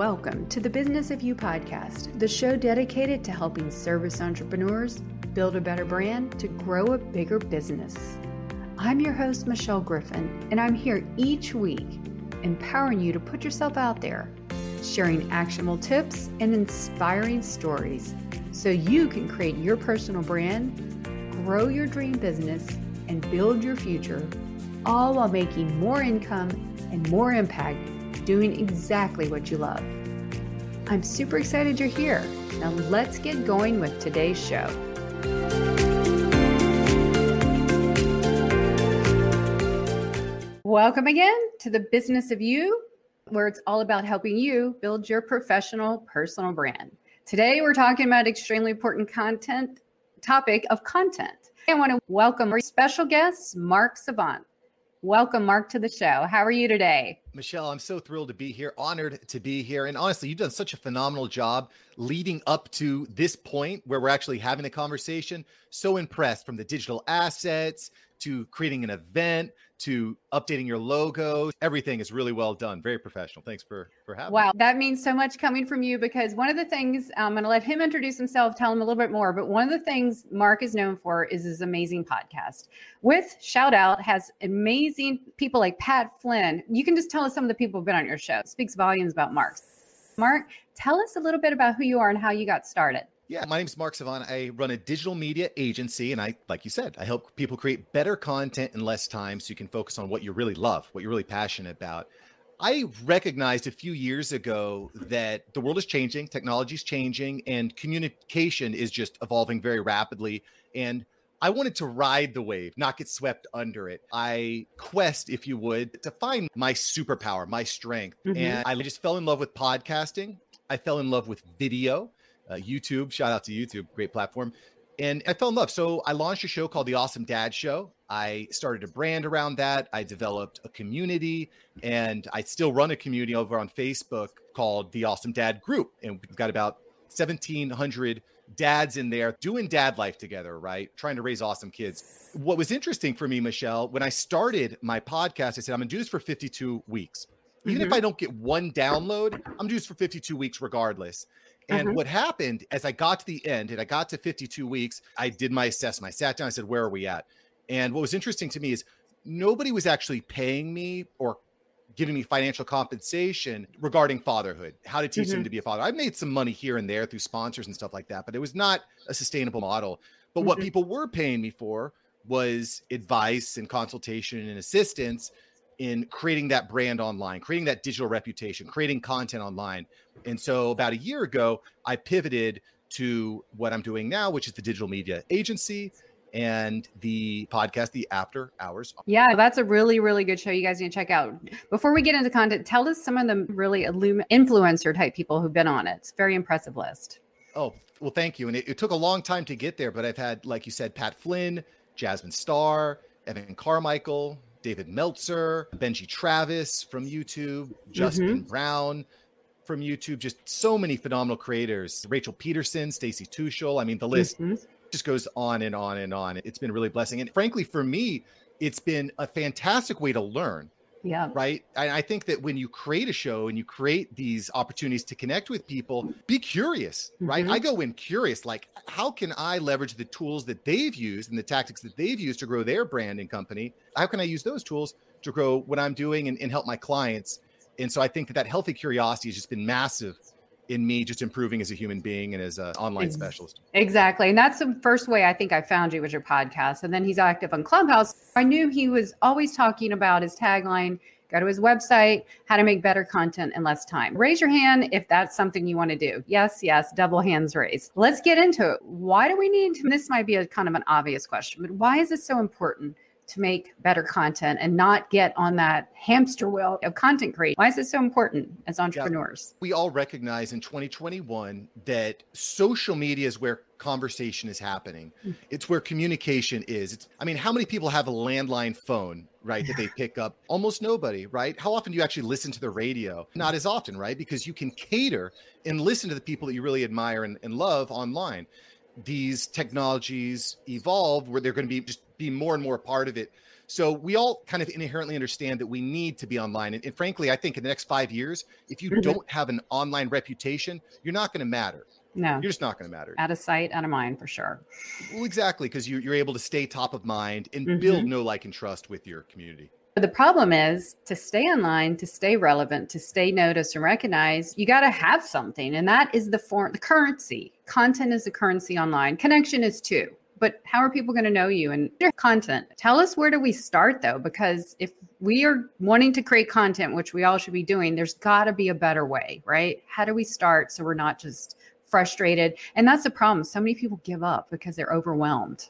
Welcome to the Business of You podcast, the show dedicated to helping service entrepreneurs build a better brand to grow a bigger business. I'm your host, Michelle Griffin, and I'm here each week empowering you to put yourself out there, sharing actionable tips and inspiring stories so you can create your personal brand, grow your dream business, and build your future, all while making more income and more impact doing exactly what you love. I'm super excited you're here. Now let's get going with today's show. Welcome again to the Business of You, where it's all about helping you build your professional personal brand. Today we're talking about extremely important content topic of content. I want to welcome our special guest, Mark Savant. Welcome, Mark, to the show. How are you today? Michelle, I'm so thrilled to be here, honored to be here. And honestly, you've done such a phenomenal job leading up to this point where we're actually having a conversation. So impressed from the digital assets to creating an event to updating your logo. Everything is really well done. Very professional. Thanks for for having wow, me. That means so much coming from you because one of the things um, I'm going to let him introduce himself, tell him a little bit more. But one of the things Mark is known for is his amazing podcast. With Shout Out has amazing people like Pat Flynn. You can just tell us some of the people who've been on your show. It speaks volumes about Mark. Mark, tell us a little bit about who you are and how you got started. Yeah, my name is Mark Savant. I run a digital media agency, and I, like you said, I help people create better content in less time so you can focus on what you really love, what you're really passionate about. I recognized a few years ago that the world is changing, technology is changing, and communication is just evolving very rapidly. And I wanted to ride the wave, not get swept under it. I quest, if you would, to find my superpower, my strength. Mm-hmm. And I just fell in love with podcasting. I fell in love with video uh, YouTube. Shout out to YouTube, great platform. And I fell in love. So I launched a show called The Awesome Dad Show. I started a brand around that. I developed a community, and I still run a community over on Facebook called The Awesome Dad Group. And we've got about 1,700 dads in there doing dad life together, right? Trying to raise awesome kids. What was interesting for me, Michelle, when I started my podcast, I said, I'm going to do this for 52 weeks. Even mm-hmm. if I don't get one download, I'm going to do this for 52 weeks regardless. And mm-hmm. what happened as I got to the end and I got to 52 weeks, I did my assessment. I sat down, I said, Where are we at? And what was interesting to me is nobody was actually paying me or giving me financial compensation regarding fatherhood, how to teach mm-hmm. them to be a father. I made some money here and there through sponsors and stuff like that, but it was not a sustainable model. But mm-hmm. what people were paying me for was advice and consultation and assistance in creating that brand online, creating that digital reputation, creating content online. And so about a year ago, I pivoted to what I'm doing now, which is the digital media agency and the podcast, the After Hours. Yeah, that's a really, really good show. You guys need to check out. Before we get into content, tell us some of the really illum- influencer type people who've been on it. It's a very impressive list. Oh, well, thank you. And it, it took a long time to get there, but I've had, like you said, Pat Flynn, Jasmine Star, Evan Carmichael, David Meltzer, Benji Travis from YouTube, Justin mm-hmm. Brown from YouTube, just so many phenomenal creators. Rachel Pedersen, Stacy Tuschl. I mean, the list mm-hmm. just goes on and on and on. It's been really blessing. And frankly, for me, it's been a fantastic way to learn yeah. Right. And I think that when you create a show and you create these opportunities to connect with people, be curious, right? Mm-hmm. I go in curious, like, how can I leverage the tools that they've used and the tactics that they've used to grow their brand and company? How can I use those tools to grow what I'm doing and, and help my clients? And so I think that that healthy curiosity has just been massive in me just improving as a human being and as an online specialist. Exactly. And that's the first way I think I found you was your podcast. And then he's active on Clubhouse. I knew he was always talking about his tagline go to his website, how to make better content in less time. Raise your hand if that's something you want to do. Yes, yes, double hands raised. Let's get into it. Why do we need to, this might be a kind of an obvious question, but why is this so important to make better content and not get on that hamster wheel of content creation? Why is it so important as entrepreneurs? Yeah, we all recognize in 2021 that social media is where conversation is happening. Hmm. It's where communication is. It's I mean, how many people have a landline phone, right, that they pick up? Almost nobody, right? How often do you actually listen to the radio? Not as often, right? Because you can cater and listen to the people that you really admire and, and love online these technologies evolve where they're going to be just be more and more part of it So we all kind of inherently understand that we need to be online. And, and frankly, I think in the next five years, if you mm-hmm. don't have an online reputation, you're not going to matter. No, you're just not going to matter. Out of sight, out of mind, for sure. Well, exactly, because you, you're able to stay top of mind and mm-hmm. build no like, and trust with your community. But The problem is to stay online, to stay relevant, to stay noticed and recognized, you got to have something. And that is the form, the currency. Content is the currency online. Connection is too. But how are people going to know you and your content? Tell us where do we start though? Because if we are wanting to create content, which we all should be doing, there's got to be a better way, right? How do we start so we're not just frustrated? And that's the problem. So many people give up because they're overwhelmed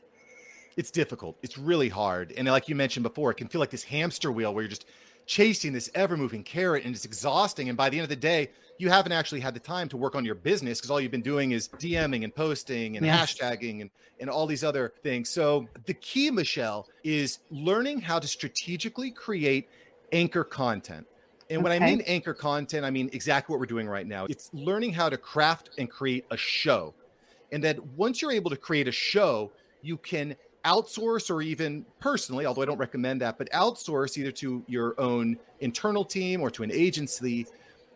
it's difficult. It's really hard. And like you mentioned before, it can feel like this hamster wheel where you're just chasing this ever moving carrot and it's exhausting. And by the end of the day, you haven't actually had the time to work on your business because all you've been doing is DMing and posting and yes. hashtagging and, and all these other things. So the key, Michelle, is learning how to strategically create anchor content. And okay. when I mean anchor content, I mean exactly what we're doing right now. It's learning how to craft and create a show. And that once you're able to create a show, you can outsource or even personally, although I don't recommend that, but outsource either to your own internal team or to an agency.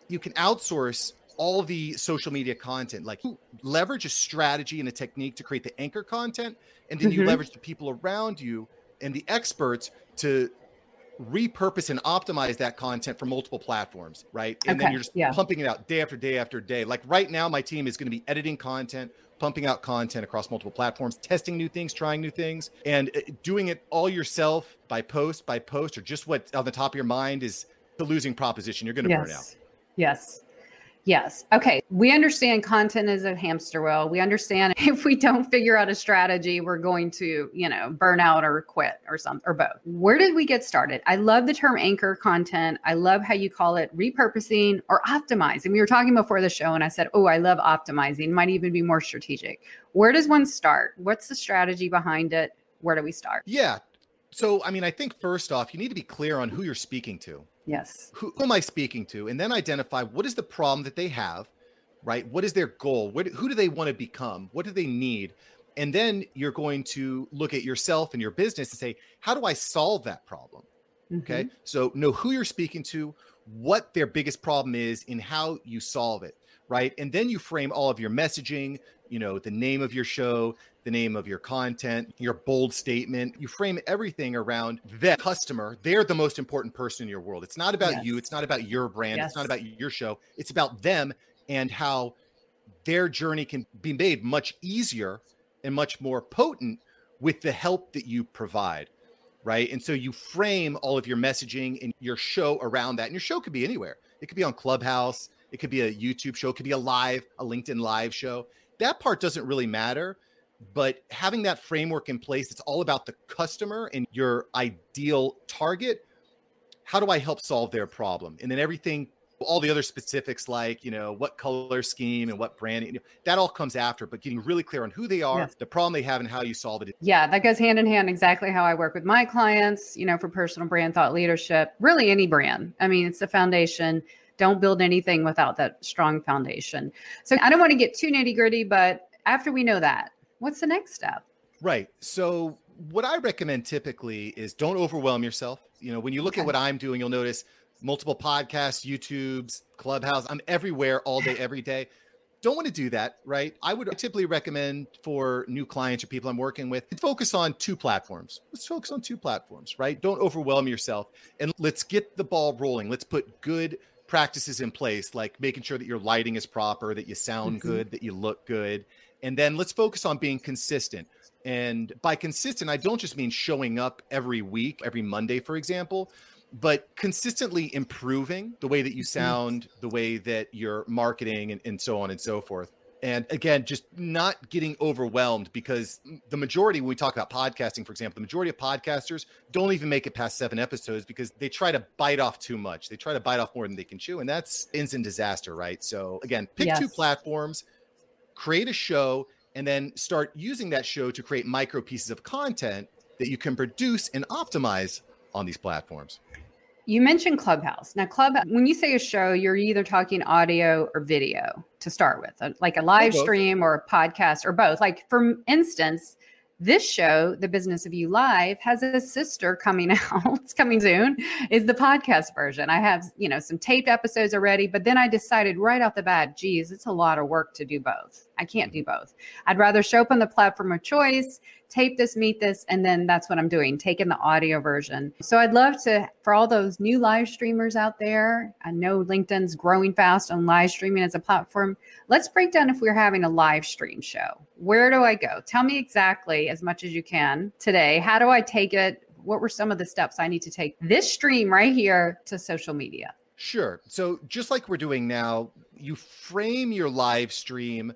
You can outsource all the social media content. Like leverage a strategy and a technique to create the anchor content, and then mm-hmm. you leverage the people around you and the experts to repurpose and optimize that content for multiple platforms, right? And okay. then you're just yeah. pumping it out day after day after day. Like right now, my team is going to be editing content, pumping out content across multiple platforms, testing new things, trying new things, and uh, doing it all yourself by post by post or just what on the top of your mind is the losing proposition. You're going to yes. burn out. Yes. Yes. Okay. We understand content is a hamster wheel. We understand if we don't figure out a strategy, we're going to, you know, burn out or quit or something or both. Where did we get started? I love the term anchor content. I love how you call it repurposing or optimizing. We were talking before the show and I said, oh, I love optimizing, might even be more strategic. Where does one start? What's the strategy behind it? Where do we start? Yeah. So, I mean, I think first off, you need to be clear on who you're speaking to. Yes. Who, who, am I speaking to? And then identify what is the problem that they have, right? What is their goal? What, who do they want to become? What do they need? And then you're going to look at yourself and your business and say, how do I solve that problem? Mm-hmm. Okay. So know who you're speaking to, what their biggest problem is, and how you solve it. Right. And then you frame all of your messaging, you know, the name of your show, the name of your content, your bold statement. You frame everything around that customer. They're the most important person in your world. It's not about yes. you, it's not about your brand, yes. it's not about your show. It's about them and how their journey can be made much easier and much more potent with the help that you provide. Right. And so you frame all of your messaging and your show around that. And your show could be anywhere. It could be on Clubhouse. It could be a YouTube show. It could be a live, a LinkedIn live show. That part doesn't really matter but having that framework in place it's all about the customer and your ideal target how do i help solve their problem? And then everything all the other specifics like you know what color scheme and what branding you know, that all comes after but getting really clear on who they are yes. the problem they have and how you solve it. Yeah that goes hand in hand exactly how i work with my clients you know for personal brand thought leadership really any brand. I mean it's the foundation don't build anything without that strong foundation so i don't want to get too nitty gritty but after we know that what's the next step? Right. So what I recommend typically is don't overwhelm yourself. You know, when you look okay. at what I'm doing, you'll notice multiple podcasts, YouTube's, Clubhouse. I'm everywhere all day, every day. Don't want to do that, right? I would typically recommend for new clients or people I'm working with, focus on two platforms. Let's focus on two platforms, right? Don't overwhelm yourself and let's get the ball rolling. Let's put good practices in place, like making sure that your lighting is proper, that you sound mm-hmm. good, that you look good, and then let's focus on being consistent. And by consistent, I don't just mean showing up every week, every Monday, for example, but consistently improving the way that you mm-hmm. sound, the way that you're marketing, and, and so on and so forth. And again, just not getting overwhelmed because the majority, when we talk about podcasting, for example, the majority of podcasters don't even make it past seven episodes because they try to bite off too much. They try to bite off more than they can chew. And that's ends in disaster, right? So again, pick yes. two platforms, create a show, and then start using that show to create micro pieces of content that you can produce and optimize on these platforms. You mentioned Clubhouse. Now, Club, when you say a show, you're either talking audio or video to start with, uh, like a live stream or a podcast or both. Like, for instance, This show, The Business of You Live, has a sister coming out. it's coming soon. Is the podcast version. I have, you know, some taped episodes already, but then I decided right off the bat, geez, it's a lot of work to do both. I can't do both. I'd rather show up on the platform of choice, tape this, meet this, and then that's what I'm doing, taking the audio version. So I'd love to, for all those new live streamers out there, I know LinkedIn's growing fast on live streaming as a platform. Let's break down if we're having a live stream show. Where do I go? Tell me exactly as much as you can today. How do I take it? What were some of the steps I need to take this stream right here to social media? Sure. So just like we're doing now, you frame your live stream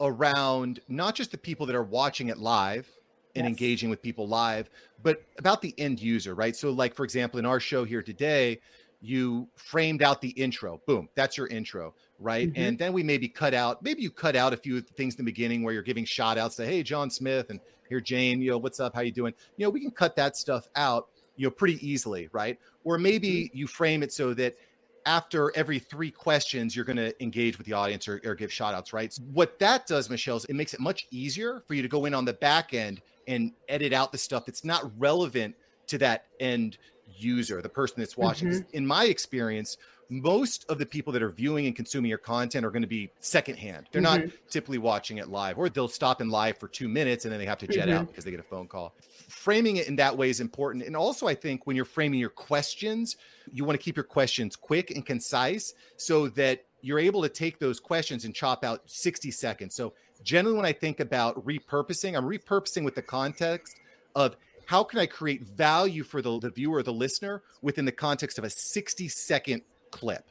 around not just the people that are watching it live and yes. engaging with people live, but about the end user, right? So, like, for example, in our show here today, you framed out the intro. Boom, that's your intro, right? Mm-hmm. And then we maybe cut out, maybe you cut out a few things in the beginning where you're giving shout outs to, hey, John Smith, and here, Jane, you know, what's up? How you doing? You know, we can cut that stuff out, you know, pretty easily, right? Or maybe mm-hmm. you frame it so that after every three questions, you're going to engage with the audience or, or give shout outs, right? So what that does, Michelle, is it makes it much easier for you to go in on the back end and edit out the stuff that's not relevant to that end user, the person that's watching. Mm-hmm. In my experience, most of the people that are viewing and consuming your content are going to be secondhand. They're mm-hmm. not typically watching it live, or they'll stop in live for two minutes and then they have to jet mm-hmm. out because they get a phone call. Framing it in that way is important. And also, I think when you're framing your questions, you want to keep your questions quick and concise so that you're able to take those questions and chop out 60 seconds. So, generally, when I think about repurposing, I'm repurposing with the context of how can I create value for the, the viewer, the listener, within the context of a 60 second clip.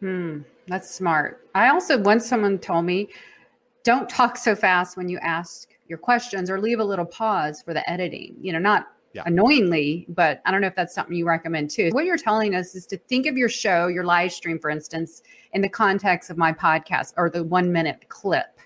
Hmm, that's smart. I also once someone told me, don't talk so fast when you ask your questions or leave a little pause for the editing. You know, not yeah. annoyingly, but I don't know if that's something you recommend too. What you're telling us is to think of your show, your live stream, for instance, in the context of my podcast or the one minute clip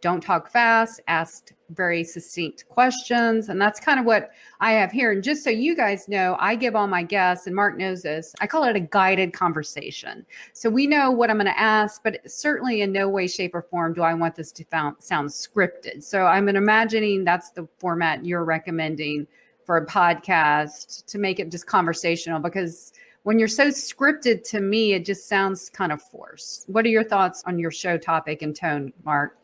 don't talk fast, ask very succinct questions. And that's kind of what I have here. And just so you guys know, I give all my guests, and Mark knows this, I call it a guided conversation. So we know what I'm going to ask, but certainly in no way, shape, or form do I want this to sound scripted. So I'm imagining that's the format you're recommending for a podcast to make it just conversational because when you're so scripted to me, it just sounds kind of forced. What are your thoughts on your show topic and tone, Mark?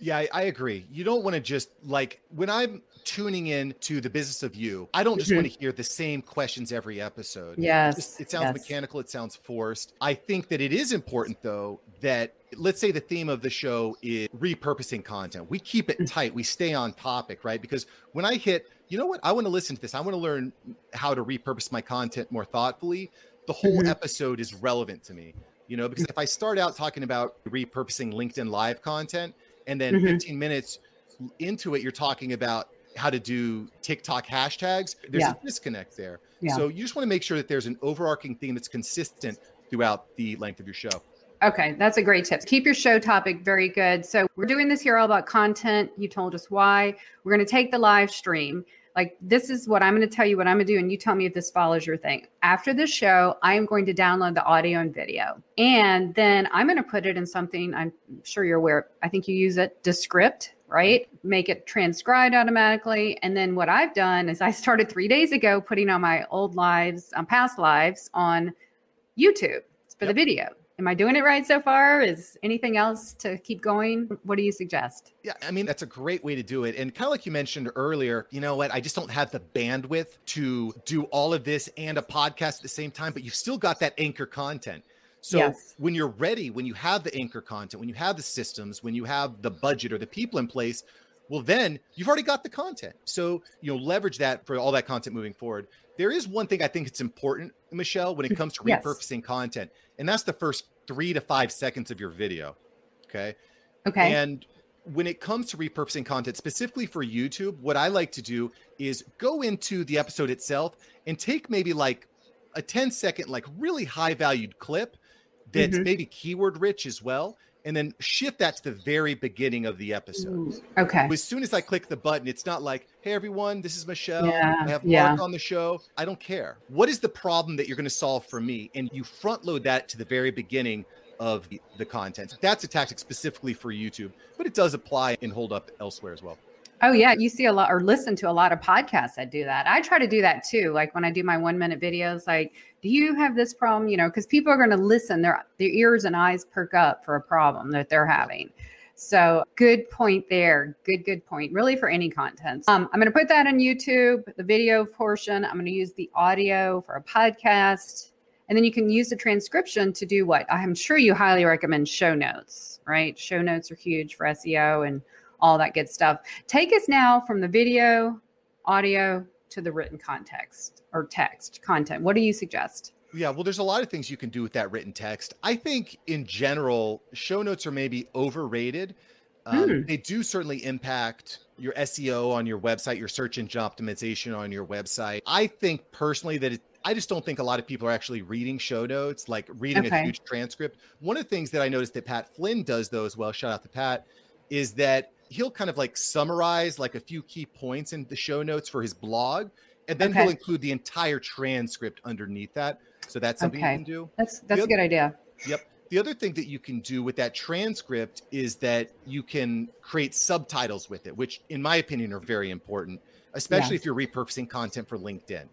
Yeah, I, I agree. You don't want to just like when I'm tuning in to the business of you, I don't just mm-hmm. want to hear the same questions every episode. Yes. It, just, it sounds yes. mechanical, it sounds forced. I think that it is important though that let's say the theme of the show is repurposing content. We keep it mm. tight, we stay on topic, right? Because when I hit, you know what, I want to listen to this, I want to learn how to repurpose my content more thoughtfully. The whole mm-hmm. episode is relevant to me, you know, because if I start out talking about repurposing LinkedIn live content, and then mm-hmm. 15 minutes into it you're talking about how to do TikTok hashtags, there's yeah. a disconnect there. Yeah. So you just want to make sure that there's an overarching theme that's consistent throughout the length of your show. Okay, that's a great tip. Keep your show topic very good. So we're doing this here all about content. You told us why. We're going to take the live stream like, this is what I'm going to tell you what I'm going to do. And you tell me if this follows your thing. After the show, I am going to download the audio and video. And then I'm going to put it in something I'm sure you're aware. I think you use it, Descript, right? Make it transcribed automatically. And then what I've done is I started three days ago putting on my old lives, um, past lives on YouTube for yep. the video. Am I doing it right so far? Is anything else to keep going? What do you suggest? Yeah, I mean, that's a great way to do it. And kind of like you mentioned earlier, you know what? I just don't have the bandwidth to do all of this and a podcast at the same time, but you've still got that anchor content. So yes. when you're ready, when you have the anchor content, when you have the systems, when you have the budget or the people in place, well, then you've already got the content. So, you know, leverage that for all that content moving forward. There is one thing I think it's important, Michelle, when it comes to yes. repurposing content, and that's the first three to five seconds of your video. Okay. Okay. And when it comes to repurposing content, specifically for YouTube, what I like to do is go into the episode itself and take maybe like a 10 second, like really high valued clip that's mm-hmm. maybe keyword rich as well and then shift that to the very beginning of the episode. Okay. As soon as I click the button, it's not like, hey, everyone, this is Michelle. Yeah, I have Mark yeah. on the show. I don't care. What is the problem that you're going to solve for me? And you front load that to the very beginning of the, content. That's a tactic specifically for YouTube, but it does apply and hold up elsewhere as well. Oh yeah, you see a lot or listen to a lot of podcasts that do that. I try to do that too. Like when I do my 1 minute videos like do you have this problem, you know, cuz people are going to listen their their ears and eyes perk up for a problem that they're having. So good point there. Good, good point. Really for any content. Um, I'm going to put that on YouTube, the video portion. I'm going to use the audio for a podcast. And then you can use the transcription to do what? I'm sure you highly recommend show notes, right? Show notes are huge for SEO and all that good stuff. Take us now from the video, audio to the written context or text content. What do you suggest? Yeah, well, there's a lot of things you can do with that written text. I think in general, show notes are maybe overrated. Um, hmm. They do certainly impact your SEO on your website, your search engine optimization on your website. I think personally that it, I just don't think a lot of people are actually reading show notes, like reading okay. a huge transcript. One of the things that I noticed that Pat Flynn does, though, as well, shout out to Pat, is that he'll kind of like summarize like a few key points in the show notes for his blog, and then okay. he'll include the entire transcript underneath that. So that's something okay. you can do. That's that's a good idea. Yep. The other thing that you can do with that transcript is that you can create subtitles with it, which in my opinion are very important, especially if you're repurposing content for LinkedIn.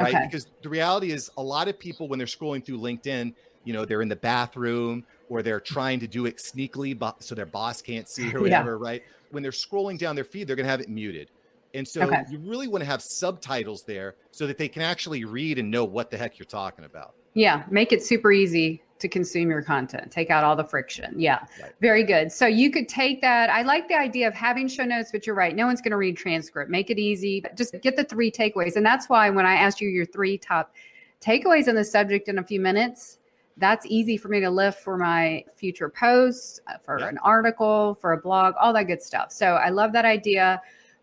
Right? Okay. Because the reality is a lot of people when they're scrolling through LinkedIn, you know, they're in the bathroom or they're trying to do it sneakily so their boss can't see or whatever, yeah. right? When they're scrolling down their feed, they're going to have it muted. And so okay. you really want to have subtitles there so that they can actually read and know what the heck you're talking about. Yeah, make it super easy to consume your content. Take out all the friction. Yeah, right. very good. So you could take that. I like the idea of having show notes, but you're right. No one's going to read transcript. Make it easy. Just get the three takeaways. And that's why when I asked you your three top takeaways on the subject in a few minutes, that's easy for me to lift for my future posts, uh, for an article, for a blog, all that good stuff. So I love that idea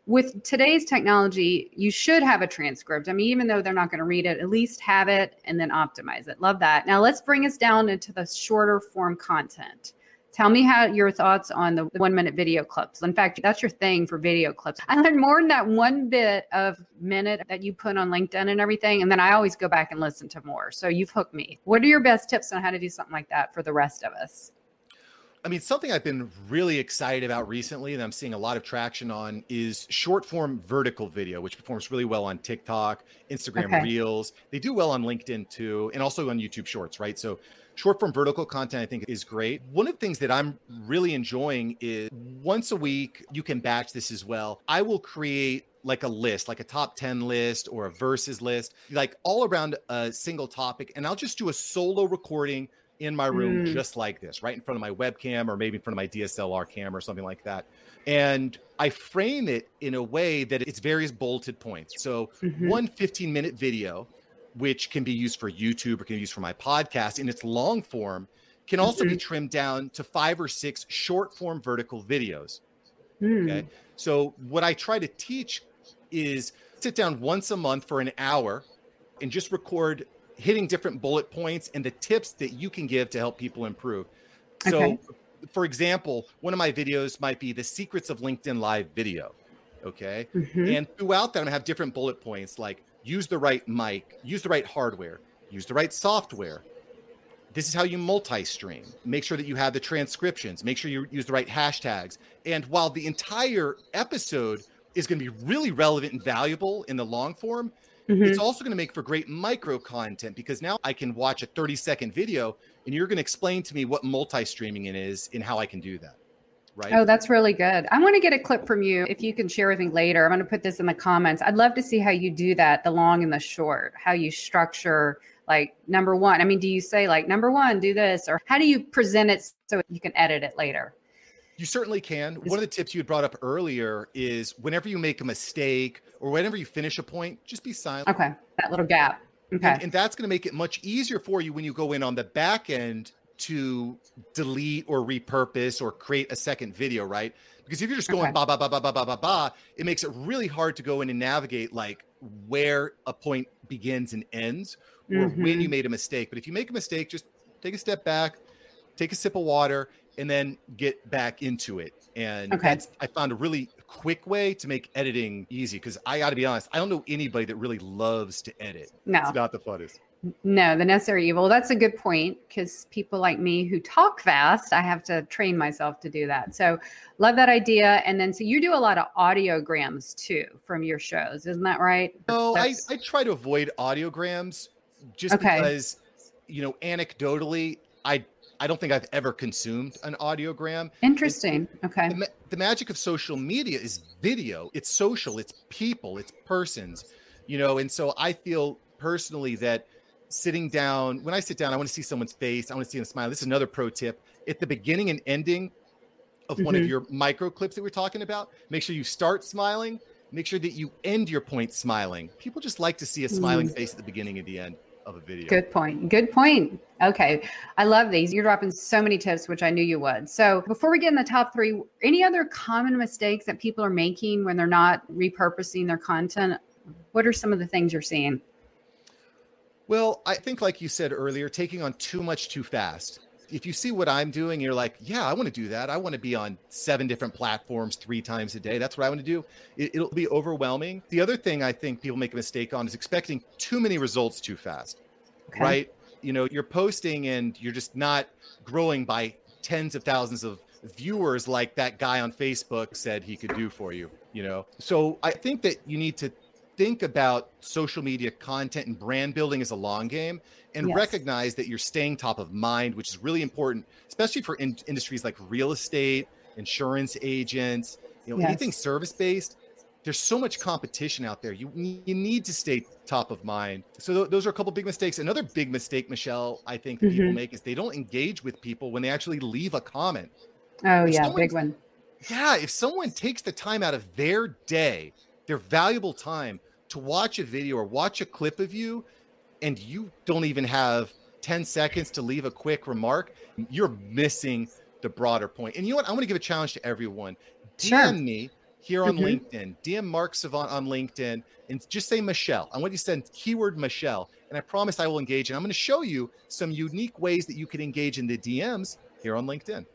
with today's technology, you should have a transcript. I mean, even though they're not going to read it, at least have it and then optimize it. Love that. Now let's bring us down into the shorter form content. Tell me how your thoughts on the one minute video clips. In fact, that's your thing for video clips. I learned more than that one bit of minute that you put on LinkedIn and everything. And then I always go back and listen to more. So you've hooked me. What are your best tips on how to do something like that for the rest of us? I mean, something I've been really excited about recently and I'm seeing a lot of traction on is short form vertical video, which performs really well on TikTok, Instagram okay. Reels. They do well on LinkedIn too, and also on YouTube Shorts, right? So, short form vertical content, I think, is great. One of the things that I'm really enjoying is once a week, you can batch this as well. I will create like a list, like a top 10 list or a verses list, like all around a single topic. And I'll just do a solo recording in my room mm. just like this, right in front of my webcam or maybe in front of my DSLR camera or something like that. And I frame it in a way that it's various bolted points. So mm-hmm. one 15 minute video, which can be used for YouTube or can be used for my podcast in its long form, can also mm-hmm. be trimmed down to five or six short form vertical videos. Mm. Okay. So what I try to teach is sit down once a month for an hour and just record hitting different bullet points and the tips that you can give to help people improve. So, okay. for example, one of my videos might be the secrets of LinkedIn Live video. Okay. Mm-hmm. And throughout that, I'm gonna have different bullet points like use the right mic, use the right hardware, use the right software. This is how you multi stream. Make sure that you have the transcriptions, make sure you use the right hashtags. And while the entire episode is going to be really relevant and valuable in the long form, Mm-hmm. It's also going to make for great micro content because now I can watch a 30 second video and you're going to explain to me what multi streaming it is and how I can do that. Right. Oh, that's really good. I want to get a clip from you if you can share with me later. I'm going to put this in the comments. I'd love to see how you do that, the long and the short, how you structure like number one. I mean, do you say like number one, do this, or how do you present it so you can edit it later? You certainly can. One of the tips you had brought up earlier is whenever you make a mistake or whenever you finish a point, just be silent. Okay. That little gap. Okay. And, and that's going to make it much easier for you when you go in on the back end to delete or repurpose or create a second video, right? Because if you're just going okay. ba ba ba ba ba ba ba ba, it makes it really hard to go in and navigate like where a point begins and ends or mm-hmm. when you made a mistake. But if you make a mistake, just take a step back, take a sip of water, and then get back into it. And okay. that's I found a really quick way to make editing easy because I got to be honest, I don't know anybody that really loves to edit. No, it's not the funnest. No, the necessary evil. That's a good point because people like me who talk fast, I have to train myself to do that. So, love that idea. And then, so you do a lot of audiograms too from your shows, isn't that right? No, I, I try to avoid audiograms just okay. because, you know, anecdotally, I I don't think I've ever consumed an audiogram. Interesting. It's, okay. The, the magic of social media is video. It's social. It's people. It's persons. You know, and so I feel personally that sitting down, when I sit down, I want to see someone's face. I want to see them smile. This is another pro tip. At the beginning and ending of mm-hmm. one of mm-hmm. your micro clips that we're talking about, make sure you start smiling. Make sure that you end your point smiling. People just like to see a smiling mm. face at the beginning and the end of a video. Good point. Good point. Okay. I love these. You're dropping so many tips, which I knew you would. So before we get in the top three, any other common mistakes that people are making when they're not repurposing their content? What are some of the things you're seeing? Well, I think, like you said earlier, taking on too much too fast. If you see what I'm doing, you're like, yeah, I want to do that. I want to be on seven different platforms three times a day. That's what I want to do. It, will be overwhelming. The other thing I think people make a mistake on is expecting too many results too fast, okay. right? You know, you're posting and you're just not growing by tens of thousands of viewers like that guy on Facebook said he could do for you, you know? So I think that you need to think about social media content and brand building as a long game and yes. recognize that you're staying top of mind, which is really important, especially for in- industries like real estate, insurance agents, you know, yes. anything service based. There's so much competition out there. You you need to stay top of mind. So th- those are a couple big mistakes. Another big mistake, Michelle, I think mm-hmm. people make is they don't engage with people when they actually leave a comment. Oh if yeah, someone, big one. Yeah, if someone takes the time out of their day, their valuable time to watch a video or watch a clip of you and you don't even have 10 seconds to leave a quick remark, you're missing the broader point. And you know what? I want to give a challenge to everyone. DM sure. me here on mm-hmm. LinkedIn, DM Mark Savant on LinkedIn, and just say Michelle. I want you to send keyword Michelle, and I promise I will engage. And I'm going to show you some unique ways that you can engage in the DMs here on LinkedIn.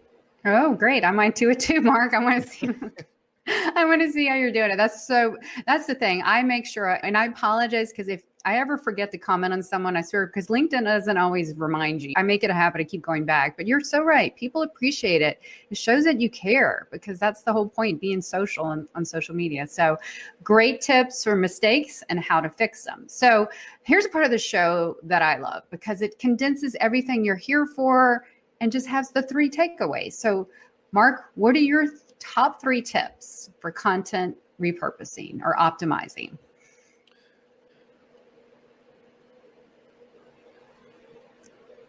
Oh, great. I might do it too, Mark. I want to see. I want to see how you're doing it. That's so, that's the thing. I make sure, and I apologize because if I ever forget to comment on someone, I swear, because LinkedIn doesn't always remind you. I make it a habit to keep going back, but you're so right. People appreciate it. It shows that you care because that's the whole point being social on, on social media. So, great tips for mistakes and how to fix them. So, here's a part of the show that I love because it condenses everything you're here for and just has the three takeaways. So, Mark, what are your top three tips for content repurposing or optimizing.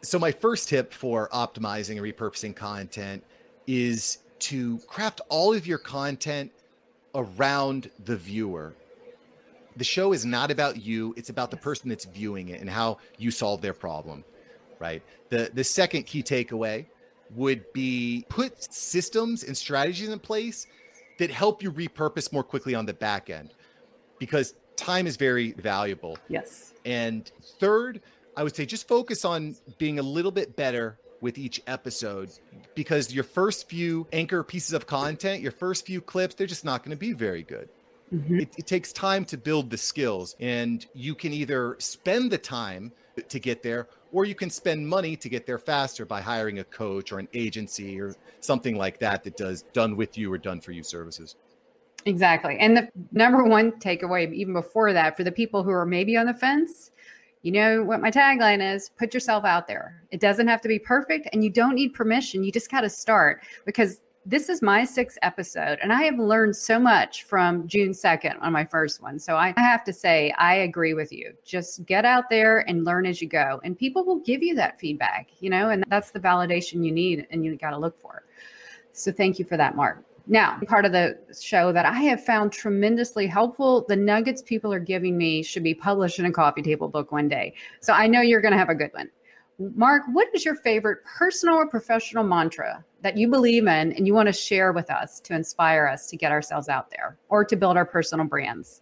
So, my first tip for optimizing and repurposing content is to craft all of your content around the viewer. The show is not about you, it's about the person that's viewing it and how you solve their problem, right? The the second key takeaway would be put systems and strategies in place that help you repurpose more quickly on the back end because time is very valuable. Yes. And third, I would say just focus on being a little bit better with each episode because your first few anchor pieces of content, your first few clips, they're just not going to be very good. Mm-hmm. It, it, takes time to build the skills, and you can either spend the time to get there or you can spend money to get there faster by hiring a coach or an agency or something like that that does done with you or done for you services. Exactly. And the number one takeaway, even before that, for the people who are maybe on the fence, you know what my tagline is put yourself out there. It doesn't have to be perfect and you don't need permission. You just got to start because this is my sixth episode, and I have learned so much from June 2nd on my first one. So I have to say, I agree with you. Just get out there and learn as you go, and people will give you that feedback, you know, and that's the validation you need and you got to look for. So thank you for that, Mark. Now, part of the show that I have found tremendously helpful, the nuggets people are giving me should be published in a coffee table book one day. So I know you're going to have a good one. Mark, what is your favorite personal or professional mantra that you believe in and you want to share with us to inspire us to get ourselves out there or to build our personal brands?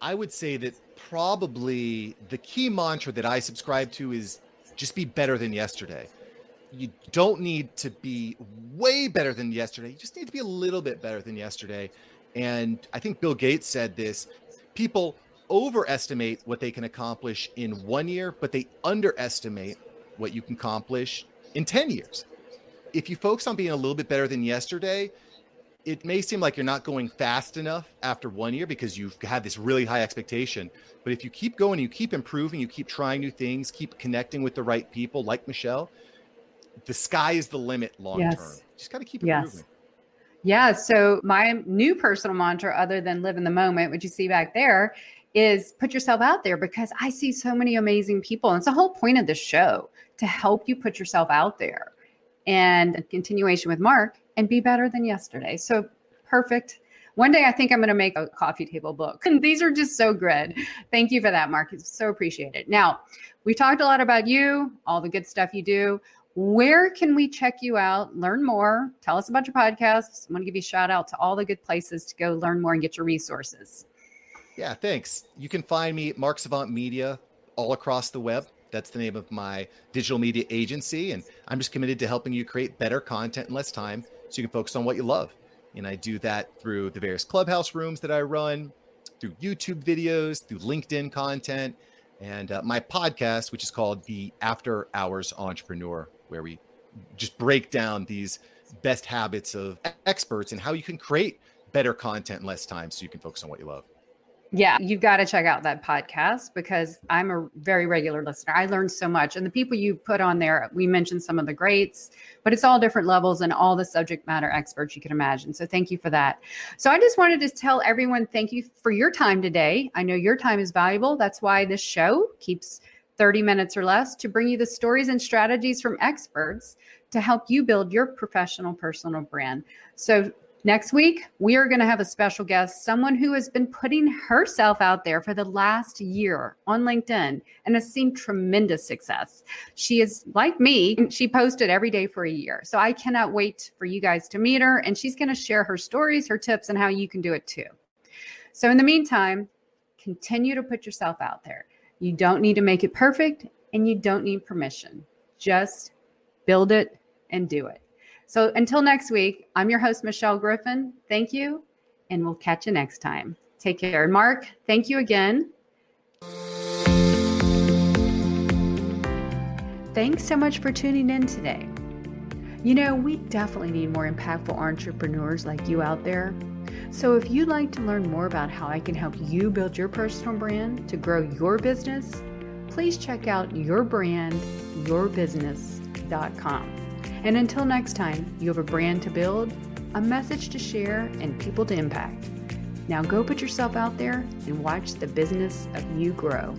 I would say that probably the key mantra that I subscribe to is just be better than yesterday. You don't need to be way better than yesterday. You just need to be a little bit better than yesterday. And I think Bill Gates said this people overestimate what they can accomplish in one year, but they underestimate what you can accomplish in 10 years. If you focus on being a little bit better than yesterday, it may seem like you're not going fast enough after one year because you've had this really high expectation. But if you keep going, you keep improving, you keep trying new things, keep connecting with the right people like Michelle, the sky is the limit long yes. term. Just got to keep improving. Yes. Yeah. So my new personal mantra, other than live in the moment, which you see back there, is put yourself out there because I see so many amazing people. And it's the whole point of the show to help you put yourself out there. And a continuation with Mark and be better than yesterday. So perfect. One day I think I'm going to make a coffee table book. And these are just so good. Thank you for that, Mark. It's so appreciated. Now, we talked a lot about you, all the good stuff you do. Where can we check you out, learn more? Tell us about your podcasts. I want to give you a shout out to all the good places to go learn more and get your resources. Yeah, thanks. You can find me Mark Savant Media all across the web. That's the name of my digital media agency. And I'm just committed to helping you create better content in less time so you can focus on what you love. And I do that through the various clubhouse rooms that I run, through YouTube videos, through LinkedIn content, and uh, my podcast, which is called The After Hours Entrepreneur, where we just break down these best habits of experts and how you can create better content in less time so you can focus on what you love. Yeah, you've got to check out that podcast because I'm a very regular listener. I learned so much. And the people you put on there, we mentioned some of the greats, but it's all different levels and all the subject matter experts you can imagine. So thank you for that. So I just wanted to tell everyone thank you for your time today. I know your time is valuable. That's why this show keeps 30 minutes or less to bring you the stories and strategies from experts to help you build your professional personal brand. So Next week, we are going to have a special guest, someone who has been putting herself out there for the last year on LinkedIn and has seen tremendous success. She is like me, she posted every day for a year. So I cannot wait for you guys to meet her, and she's going to share her stories, her tips, and how you can do it too. So in the meantime, continue to put yourself out there. You don't need to make it perfect, and you don't need permission. Just build it and do it. So until next week, I'm your host, Michelle Griffin. Thank you, and we'll catch you next time. Take care. Mark, thank you again. Thanks so much for tuning in today. You know, we definitely need more impactful entrepreneurs like you out there. So, if you'd like to learn more about how I can help you build your personal brand to grow your business, please check out yourbrandyourbusiness.com. And until next time, you have a brand to build, a message to share, and people to impact. Now go put yourself out there and watch the business of you grow.